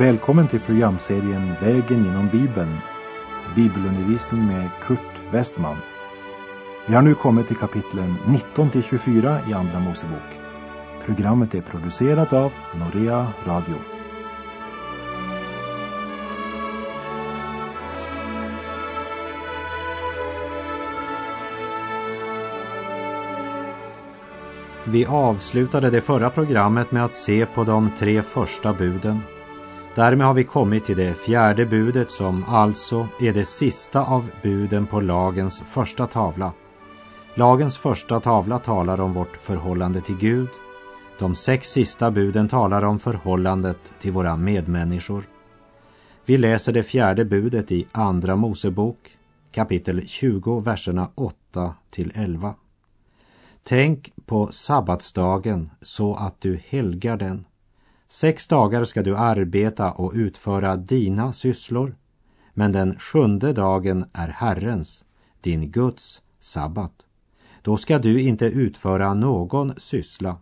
Välkommen till programserien Vägen genom Bibeln. Bibelundervisning med Kurt Westman. Vi har nu kommit till kapitlen 19 till 24 i Andra Mosebok. Programmet är producerat av Norea Radio. Vi avslutade det förra programmet med att se på de tre första buden. Därmed har vi kommit till det fjärde budet som alltså är det sista av buden på lagens första tavla. Lagens första tavla talar om vårt förhållande till Gud. De sex sista buden talar om förhållandet till våra medmänniskor. Vi läser det fjärde budet i Andra Mosebok kapitel 20, verserna 8 till 11. Tänk på sabbatsdagen så att du helgar den. Sex dagar ska du arbeta och utföra dina sysslor, men den sjunde dagen är Herrens, din Guds, sabbat. Då ska du inte utföra någon syssla,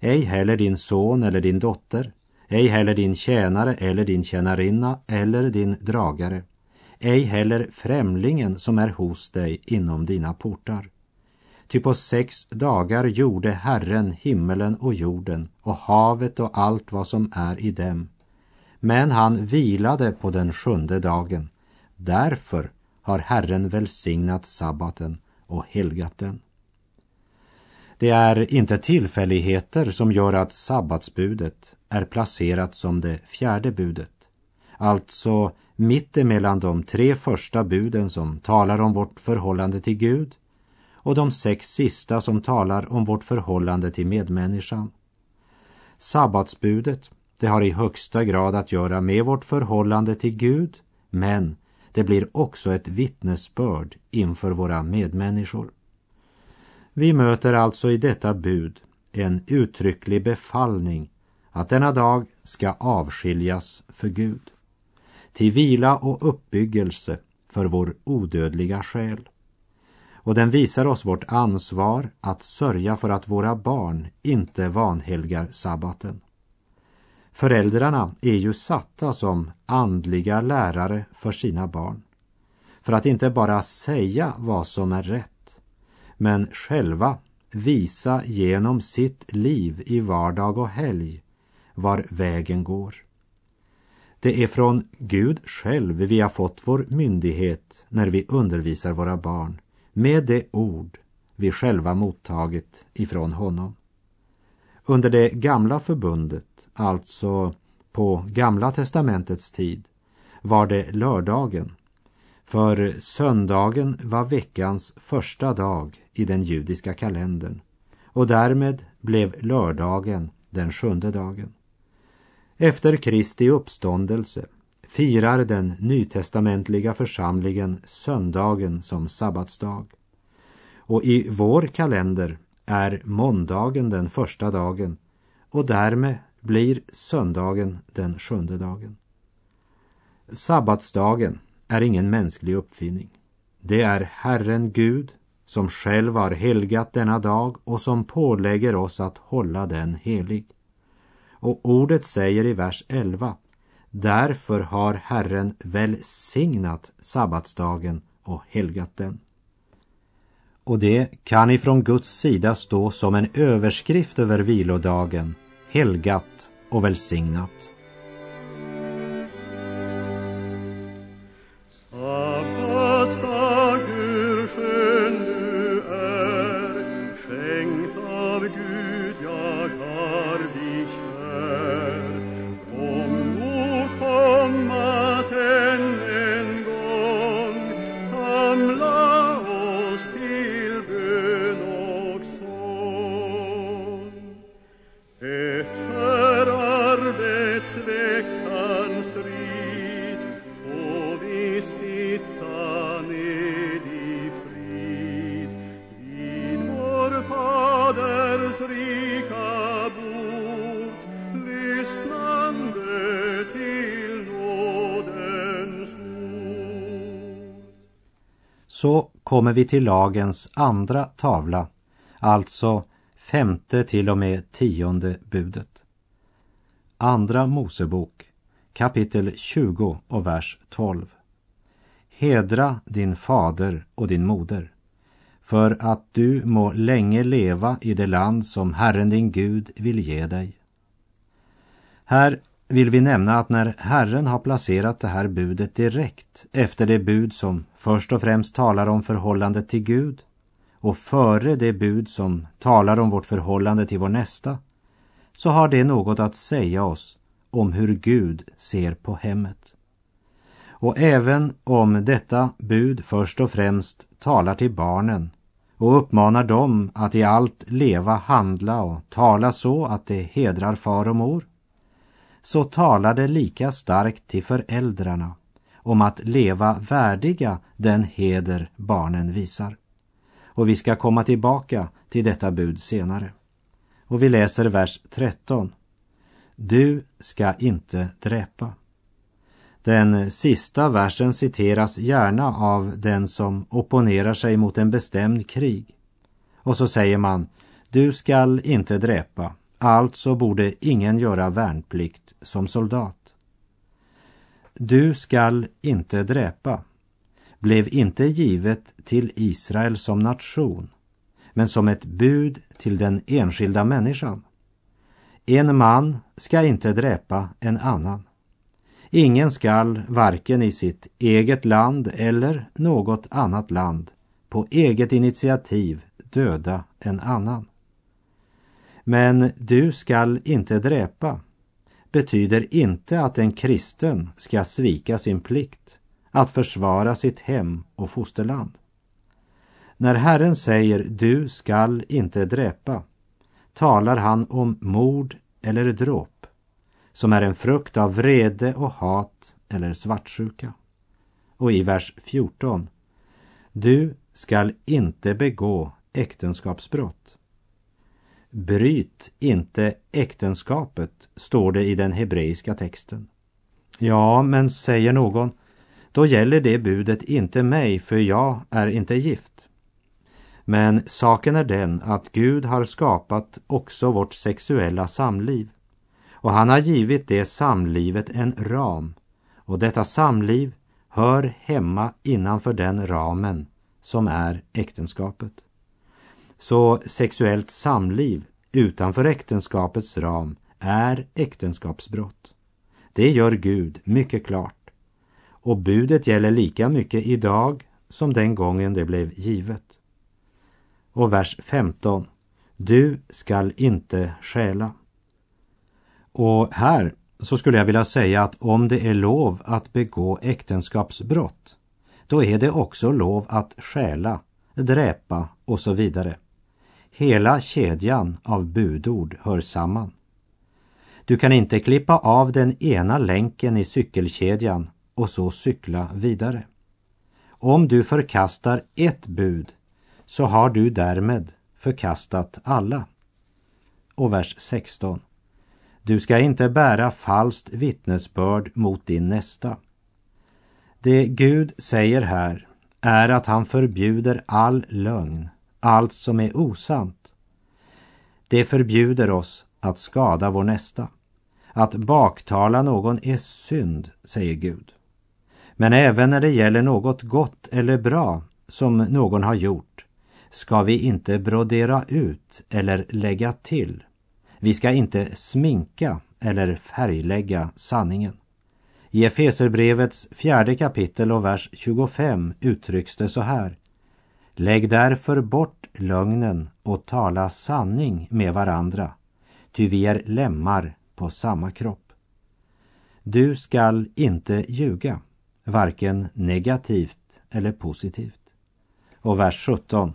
ej heller din son eller din dotter, ej heller din tjänare eller din tjänarinna eller din dragare, ej heller främlingen som är hos dig inom dina portar. Ty på sex dagar gjorde Herren himmelen och jorden och havet och allt vad som är i dem. Men han vilade på den sjunde dagen. Därför har Herren välsignat sabbaten och helgat den. Det är inte tillfälligheter som gör att sabbatsbudet är placerat som det fjärde budet. Alltså mitt emellan de tre första buden som talar om vårt förhållande till Gud och de sex sista som talar om vårt förhållande till medmänniskan. Sabbatsbudet, det har i högsta grad att göra med vårt förhållande till Gud, men det blir också ett vittnesbörd inför våra medmänniskor. Vi möter alltså i detta bud en uttrycklig befallning att denna dag ska avskiljas för Gud, till vila och uppbyggelse för vår odödliga själ och den visar oss vårt ansvar att sörja för att våra barn inte vanhelgar sabbaten. Föräldrarna är ju satta som andliga lärare för sina barn. För att inte bara säga vad som är rätt, men själva visa genom sitt liv i vardag och helg var vägen går. Det är från Gud själv vi har fått vår myndighet när vi undervisar våra barn med det ord vi själva mottagit ifrån honom. Under det gamla förbundet, alltså på Gamla testamentets tid, var det lördagen, för söndagen var veckans första dag i den judiska kalendern och därmed blev lördagen den sjunde dagen. Efter Kristi uppståndelse firar den nytestamentliga församlingen söndagen som sabbatsdag. Och i vår kalender är måndagen den första dagen och därmed blir söndagen den sjunde dagen. Sabbatsdagen är ingen mänsklig uppfinning. Det är Herren Gud som själv har helgat denna dag och som pålägger oss att hålla den helig. Och ordet säger i vers 11 Därför har Herren välsignat sabbatsdagen och helgat den. Och det kan ifrån Guds sida stå som en överskrift över vilodagen, helgat och välsignat. Så kommer vi till lagens andra tavla, alltså femte till och med tionde budet. Andra Mosebok, kapitel 20 och vers 12. Hedra din fader och din moder, för att du må länge leva i det land som Herren din Gud vill ge dig. Här vill vi nämna att när Herren har placerat det här budet direkt efter det bud som först och främst talar om förhållandet till Gud och före det bud som talar om vårt förhållande till vår nästa, så har det något att säga oss om hur Gud ser på hemmet. Och även om detta bud först och främst talar till barnen och uppmanar dem att i allt leva, handla och tala så att det hedrar far och mor, så talar det lika starkt till föräldrarna om att leva värdiga den heder barnen visar. Och vi ska komma tillbaka till detta bud senare. Och vi läser vers 13. Du ska inte dräpa. Den sista versen citeras gärna av den som opponerar sig mot en bestämd krig. Och så säger man, du skall inte dräpa, alltså borde ingen göra värnplikt som soldat. Du skall inte dräpa blev inte givet till Israel som nation, men som ett bud till den enskilda människan. En man ska inte dräpa en annan. Ingen skall varken i sitt eget land eller något annat land på eget initiativ döda en annan. Men du skall inte dräpa betyder inte att en kristen ska svika sin plikt att försvara sitt hem och fosterland. När Herren säger du skall inte dräpa talar han om mord eller dråp som är en frukt av vrede och hat eller svartsjuka. Och i vers 14 Du skall inte begå äktenskapsbrott. Bryt inte äktenskapet, står det i den hebreiska texten. Ja, men säger någon, då gäller det budet inte mig, för jag är inte gift. Men saken är den att Gud har skapat också vårt sexuella samliv. Och han har givit det samlivet en ram. Och detta samliv hör hemma innanför den ramen som är äktenskapet. Så sexuellt samliv utanför äktenskapets ram är äktenskapsbrott. Det gör Gud mycket klart. Och budet gäller lika mycket idag som den gången det blev givet. Och vers 15. Du skall inte stjäla. Och här så skulle jag vilja säga att om det är lov att begå äktenskapsbrott, då är det också lov att stjäla, dräpa och så vidare. Hela kedjan av budord hör samman. Du kan inte klippa av den ena länken i cykelkedjan och så cykla vidare. Om du förkastar ett bud så har du därmed förkastat alla. Och vers 16. Du ska inte bära falskt vittnesbörd mot din nästa. Det Gud säger här är att han förbjuder all lögn allt som är osant. Det förbjuder oss att skada vår nästa. Att baktala någon är synd, säger Gud. Men även när det gäller något gott eller bra som någon har gjort ska vi inte brodera ut eller lägga till. Vi ska inte sminka eller färglägga sanningen. I Efeserbrevets fjärde kapitel och vers 25 uttrycks det så här. Lägg därför bort lögnen och tala sanning med varandra, ty vi är lemmar på samma kropp. Du skall inte ljuga, varken negativt eller positivt. Och vers 17.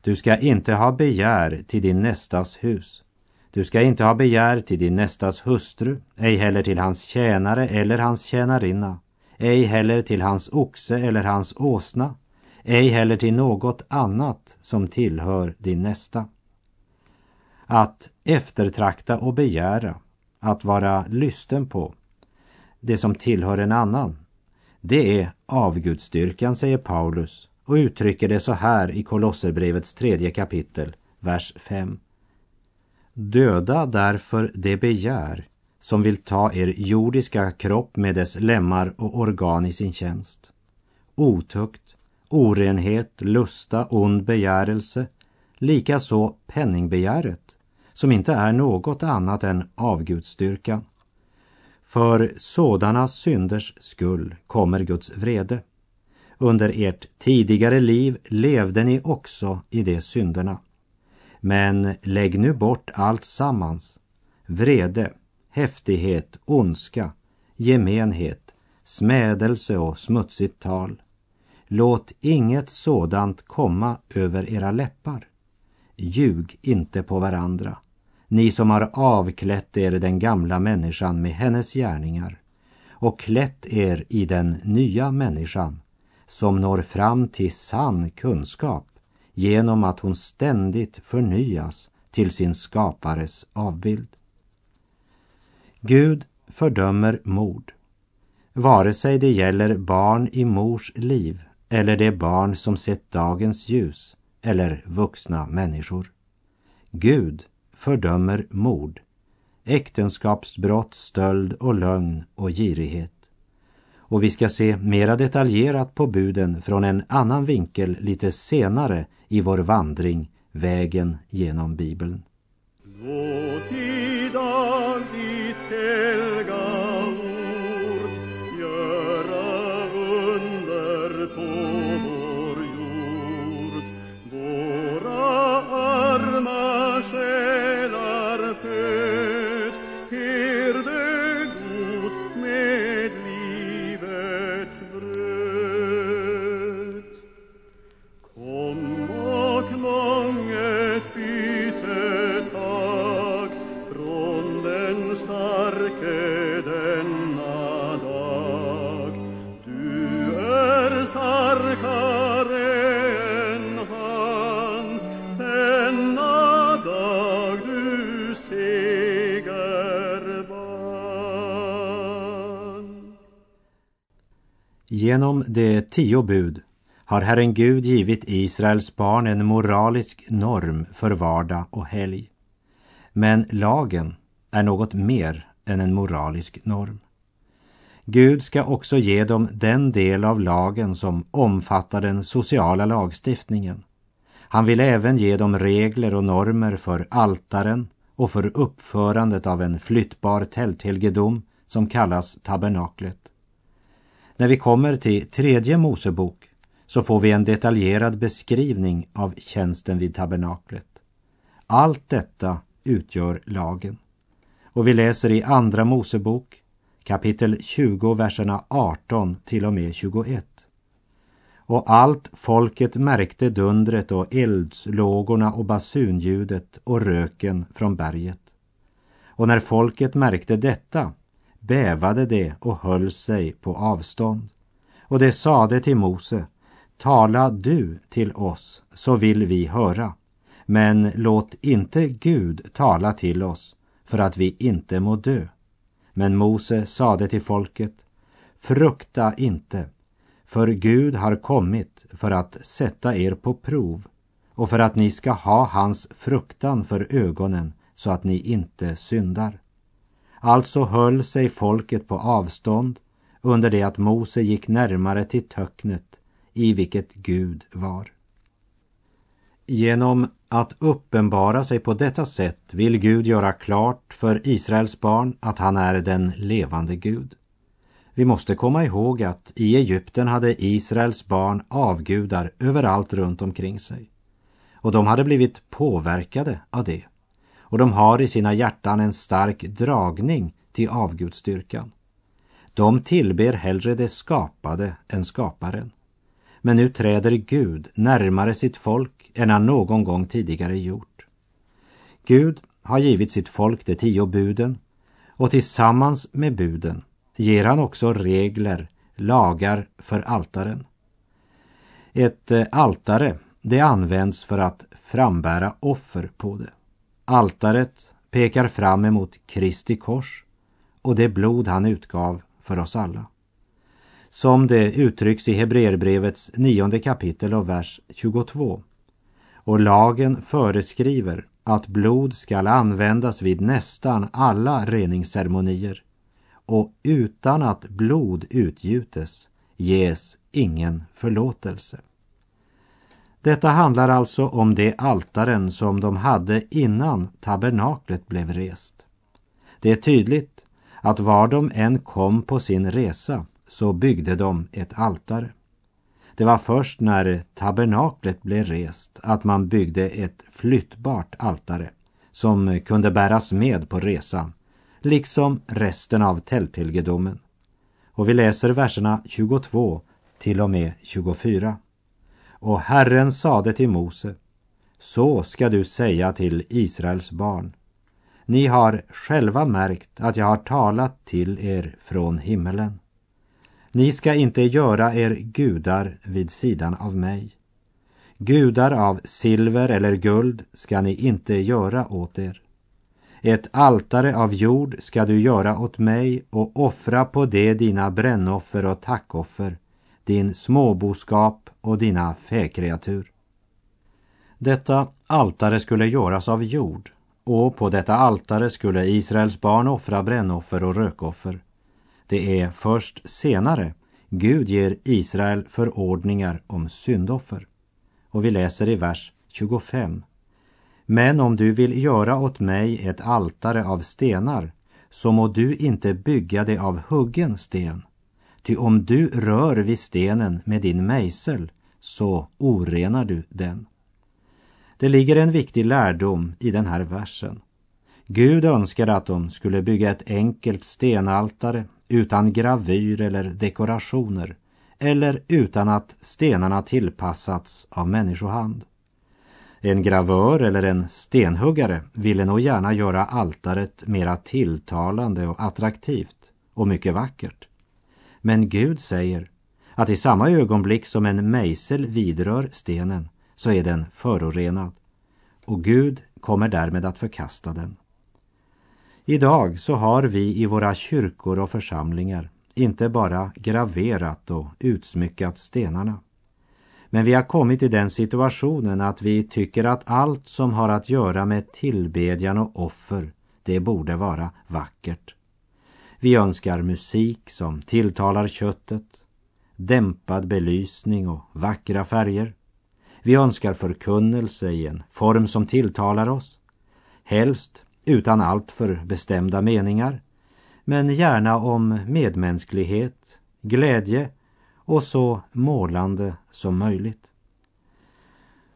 Du ska inte ha begär till din nästas hus. Du ska inte ha begär till din nästas hustru, ej heller till hans tjänare eller hans tjänarinna, ej heller till hans oxe eller hans åsna, ej heller till något annat som tillhör din nästa. Att eftertrakta och begära, att vara lysten på, det som tillhör en annan, det är avgudstyrkan, säger Paulus och uttrycker det så här i Kolosserbrevets tredje kapitel, vers 5. Döda därför det begär som vill ta er jordiska kropp med dess lemmar och organ i sin tjänst. Otukt, orenhet, lusta, ond begärelse, likaså penningbegäret, som inte är något annat än avgudsstyrkan. För sådana synders skull kommer Guds vrede. Under ert tidigare liv levde ni också i de synderna. Men lägg nu bort allt sammans. Vrede, häftighet, ondska, gemenhet, smädelse och smutsigt tal. Låt inget sådant komma över era läppar. Ljug inte på varandra, ni som har avklätt er den gamla människan med hennes gärningar och klätt er i den nya människan som når fram till sann kunskap genom att hon ständigt förnyas till sin skapares avbild. Gud fördömer mord, vare sig det gäller barn i mors liv eller det barn som sett dagens ljus eller vuxna människor. Gud fördömer mord, äktenskapsbrott, stöld och lögn och girighet. Och vi ska se mera detaljerat på buden från en annan vinkel lite senare i vår vandring Vägen genom Bibeln. Genom de tio bud har Herren Gud givit Israels barn en moralisk norm för vardag och helg. Men lagen är något mer än en moralisk norm. Gud ska också ge dem den del av lagen som omfattar den sociala lagstiftningen. Han vill även ge dem regler och normer för altaren och för uppförandet av en flyttbar tälthelgedom som kallas tabernaklet. När vi kommer till tredje Mosebok så får vi en detaljerad beskrivning av tjänsten vid tabernaklet. Allt detta utgör lagen. Och vi läser i Andra Mosebok kapitel 20, verserna 18 till och med 21. Och allt folket märkte dundret och eldslågorna och basunljudet och röken från berget. Och när folket märkte detta bävade det och höll sig på avstånd. Och det sade till Mose, tala du till oss så vill vi höra, men låt inte Gud tala till oss för att vi inte må dö. Men Mose sade till folket, frukta inte, för Gud har kommit för att sätta er på prov och för att ni ska ha hans fruktan för ögonen så att ni inte syndar. Alltså höll sig folket på avstånd under det att Mose gick närmare till töcknet i vilket Gud var. Genom att uppenbara sig på detta sätt vill Gud göra klart för Israels barn att han är den levande Gud. Vi måste komma ihåg att i Egypten hade Israels barn avgudar överallt runt omkring sig. Och de hade blivit påverkade av det. Och de har i sina hjärtan en stark dragning till avgudstyrkan. De tillber hellre det skapade än skaparen. Men nu träder Gud närmare sitt folk än han någon gång tidigare gjort. Gud har givit sitt folk de tio buden och tillsammans med buden ger han också regler, lagar för altaren. Ett eh, altare, det används för att frambära offer på det. Altaret pekar fram emot Kristi kors och det blod han utgav för oss alla. Som det uttrycks i Hebreerbrevets nionde kapitel och vers 22. Och lagen föreskriver att blod skall användas vid nästan alla reningsceremonier och utan att blod utgjutes ges ingen förlåtelse. Detta handlar alltså om de altaren som de hade innan tabernaklet blev rest. Det är tydligt att var de än kom på sin resa så byggde de ett altare. Det var först när tabernaklet blev rest att man byggde ett flyttbart altare som kunde bäras med på resan, liksom resten av tälthelgedomen. Och vi läser verserna 22 till och med 24. Och Herren sade till Mose, så ska du säga till Israels barn. Ni har själva märkt att jag har talat till er från himmelen. Ni ska inte göra er gudar vid sidan av mig. Gudar av silver eller guld ska ni inte göra åt er. Ett altare av jord ska du göra åt mig och offra på det dina brännoffer och tackoffer, din småboskap och dina fäkreatur. Detta altare skulle göras av jord och på detta altare skulle Israels barn offra brännoffer och rökoffer. Det är först senare Gud ger Israel förordningar om syndoffer. Och vi läser i vers 25. Men om du vill göra åt mig ett altare av stenar så må du inte bygga det av huggen sten. Ty om du rör vid stenen med din mejsel så orenar du den. Det ligger en viktig lärdom i den här versen. Gud önskade att de skulle bygga ett enkelt stenaltare utan gravyr eller dekorationer eller utan att stenarna tillpassats av människohand. En gravör eller en stenhuggare ville nog gärna göra altaret mera tilltalande och attraktivt och mycket vackert. Men Gud säger att i samma ögonblick som en mejsel vidrör stenen så är den förorenad och Gud kommer därmed att förkasta den. Idag så har vi i våra kyrkor och församlingar inte bara graverat och utsmyckat stenarna. Men vi har kommit i den situationen att vi tycker att allt som har att göra med tillbedjan och offer, det borde vara vackert. Vi önskar musik som tilltalar köttet, dämpad belysning och vackra färger. Vi önskar förkunnelse i en form som tilltalar oss. Helst utan alltför bestämda meningar, men gärna om medmänsklighet, glädje och så målande som möjligt.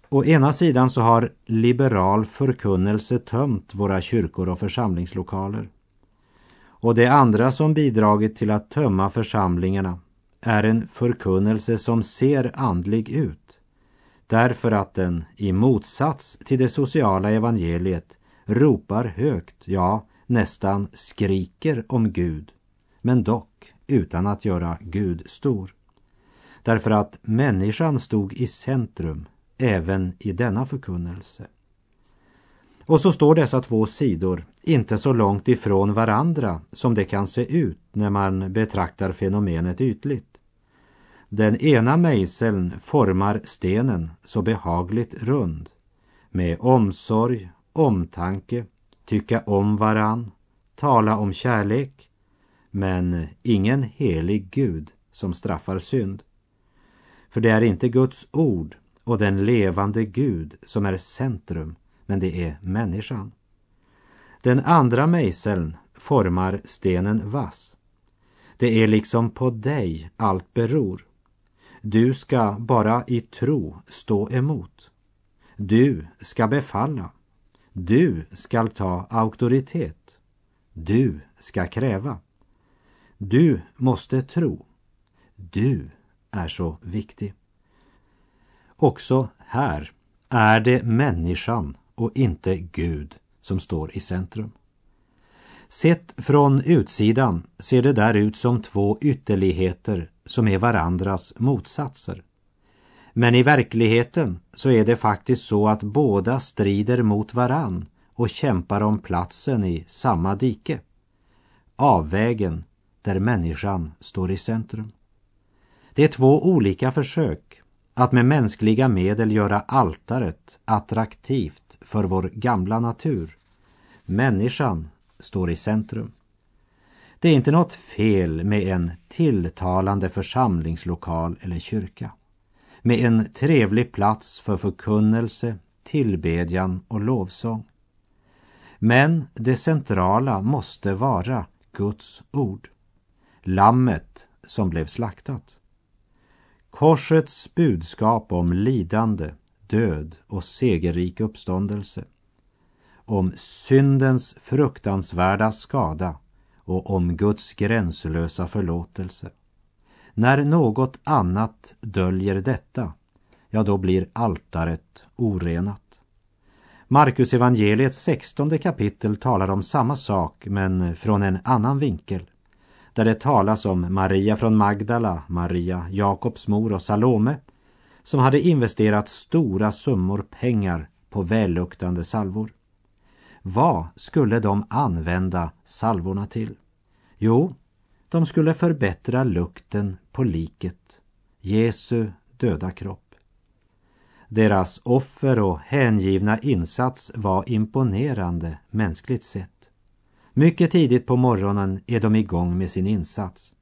Å ena sidan så har liberal förkunnelse tömt våra kyrkor och församlingslokaler. Och det andra som bidragit till att tömma församlingarna är en förkunnelse som ser andlig ut. Därför att den i motsats till det sociala evangeliet ropar högt, ja nästan skriker om Gud, men dock utan att göra Gud stor. Därför att människan stod i centrum även i denna förkunnelse. Och så står dessa två sidor inte så långt ifrån varandra som det kan se ut när man betraktar fenomenet ytligt. Den ena mejseln formar stenen så behagligt rund med omsorg omtanke, tycka om varann, tala om kärlek, men ingen helig Gud som straffar synd. För det är inte Guds ord och den levande Gud som är centrum, men det är människan. Den andra mejseln formar stenen vass. Det är liksom på dig allt beror. Du ska bara i tro stå emot. Du ska befalla du skall ta auktoritet. Du ska kräva. Du måste tro. Du är så viktig. Också här är det människan och inte Gud som står i centrum. Sett från utsidan ser det där ut som två ytterligheter som är varandras motsatser. Men i verkligheten så är det faktiskt så att båda strider mot varann och kämpar om platsen i samma dike. Avvägen där människan står i centrum. Det är två olika försök att med mänskliga medel göra altaret attraktivt för vår gamla natur. Människan står i centrum. Det är inte något fel med en tilltalande församlingslokal eller kyrka. Med en trevlig plats för förkunnelse, tillbedjan och lovsång. Men det centrala måste vara Guds ord. Lammet som blev slaktat. Korsets budskap om lidande, död och segerrik uppståndelse. Om syndens fruktansvärda skada och om Guds gränslösa förlåtelse. När något annat döljer detta, ja då blir altaret orenat. Markus evangeliets sextonde kapitel talar om samma sak men från en annan vinkel. Där det talas om Maria från Magdala, Maria, Jakobs mor och Salome som hade investerat stora summor pengar på välluktande salvor. Vad skulle de använda salvorna till? Jo, de skulle förbättra lukten på liket, Jesu döda kropp. Deras offer och hängivna insats var imponerande mänskligt sett. Mycket tidigt på morgonen är de igång med sin insats.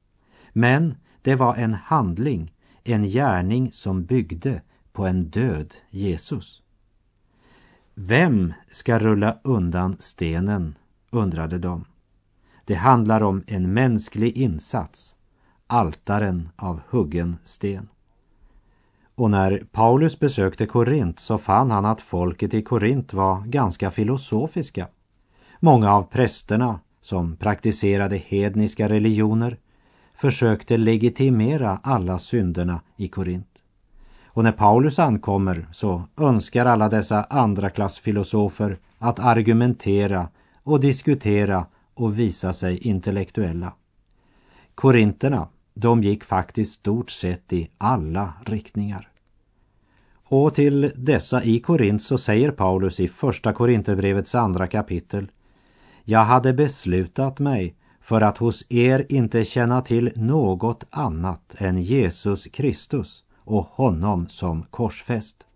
Men det var en handling, en gärning som byggde på en död Jesus. Vem ska rulla undan stenen, undrade de. Det handlar om en mänsklig insats, altaren av huggen sten. Och när Paulus besökte Korint så fann han att folket i Korint var ganska filosofiska. Många av prästerna, som praktiserade hedniska religioner, försökte legitimera alla synderna i Korint. Och när Paulus ankommer så önskar alla dessa andra klassfilosofer att argumentera och diskutera och visa sig intellektuella. Korinterna, de gick faktiskt stort sett i alla riktningar. Och till dessa i Korint så säger Paulus i första Korinterbrevets andra kapitel jag hade beslutat mig för att hos er inte känna till något annat än Jesus Kristus och honom som korsfäst.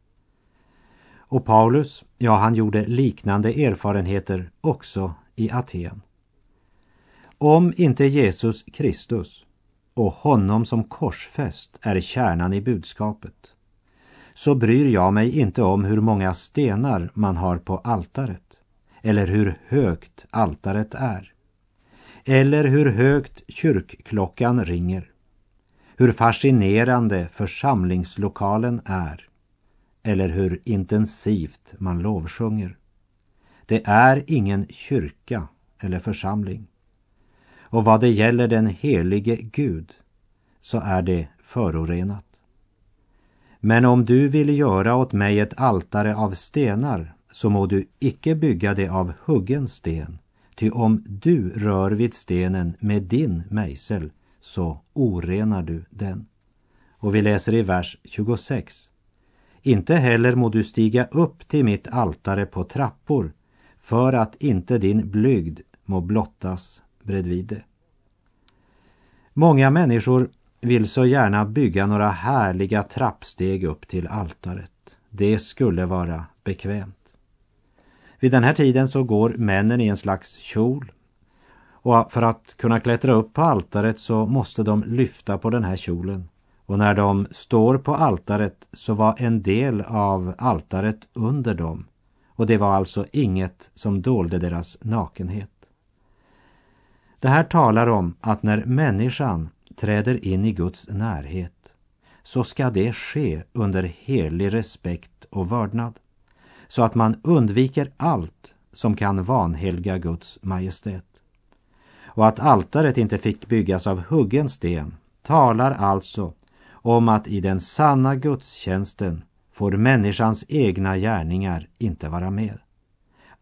Och Paulus, ja han gjorde liknande erfarenheter också i Aten. Om inte Jesus Kristus och honom som korsfäst är kärnan i budskapet så bryr jag mig inte om hur många stenar man har på altaret eller hur högt altaret är eller hur högt kyrkklockan ringer hur fascinerande församlingslokalen är eller hur intensivt man lovsjunger. Det är ingen kyrka eller församling. Och vad det gäller den helige Gud så är det förorenat. Men om du vill göra åt mig ett altare av stenar så må du icke bygga det av huggen sten, ty om du rör vid stenen med din mejsel så orenar du den. Och vi läser i vers 26. Inte heller må du stiga upp till mitt altare på trappor för att inte din blygd må blottas bredvid det. Många människor vill så gärna bygga några härliga trappsteg upp till altaret. Det skulle vara bekvämt. Vid den här tiden så går männen i en slags kjol och för att kunna klättra upp på altaret så måste de lyfta på den här kjolen. Och när de står på altaret så var en del av altaret under dem. Och det var alltså inget som dolde deras nakenhet. Det här talar om att när människan träder in i Guds närhet så ska det ske under helig respekt och vördnad. Så att man undviker allt som kan vanhelga Guds majestät och att altaret inte fick byggas av huggen sten talar alltså om att i den sanna gudstjänsten får människans egna gärningar inte vara med.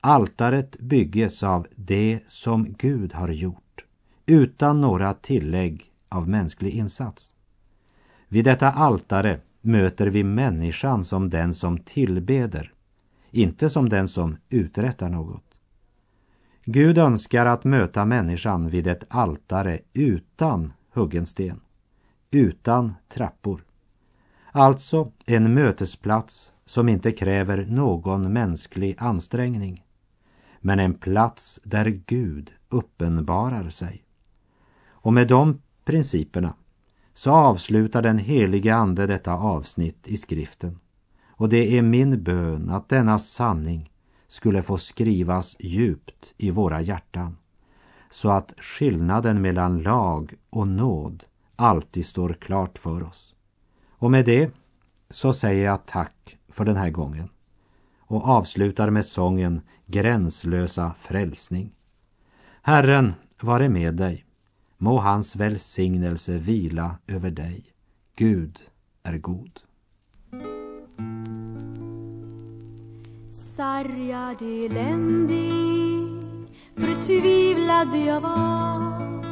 Altaret bygges av det som Gud har gjort, utan några tillägg av mänsklig insats. Vid detta altare möter vi människan som den som tillbeder, inte som den som uträttar något. Gud önskar att möta människan vid ett altare utan huggen sten, utan trappor. Alltså en mötesplats som inte kräver någon mänsklig ansträngning. Men en plats där Gud uppenbarar sig. Och med de principerna så avslutar den helige Ande detta avsnitt i skriften. Och det är min bön att denna sanning skulle få skrivas djupt i våra hjärtan så att skillnaden mellan lag och nåd alltid står klart för oss. Och med det så säger jag tack för den här gången och avslutar med sången Gränslösa frälsning. Herren vare med dig. Må hans välsignelse vila över dig. Gud är god. Sargad, eländig, förtvivlad jag var.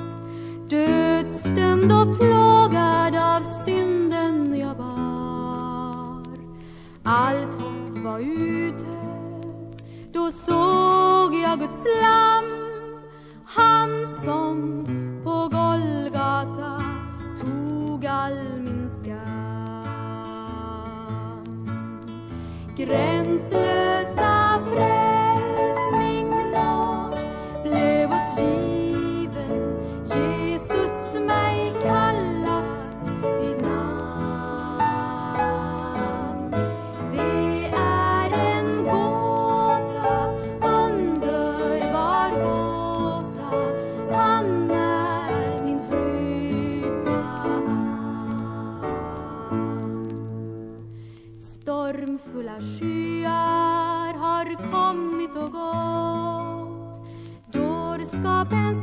Dödsdömd och plågad av synd Dårskapens kors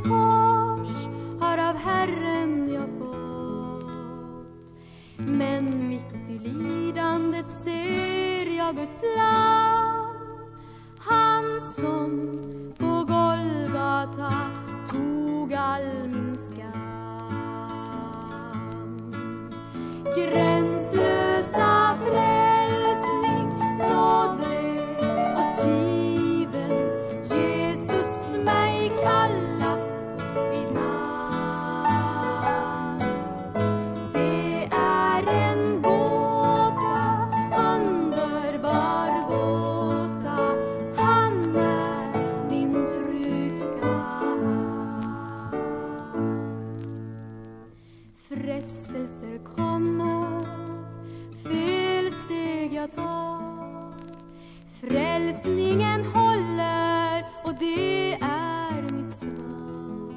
Frälsningen håller och det är mitt svar.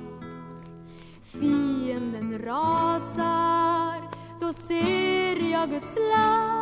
Fienden rasar, då ser jag Guds lamm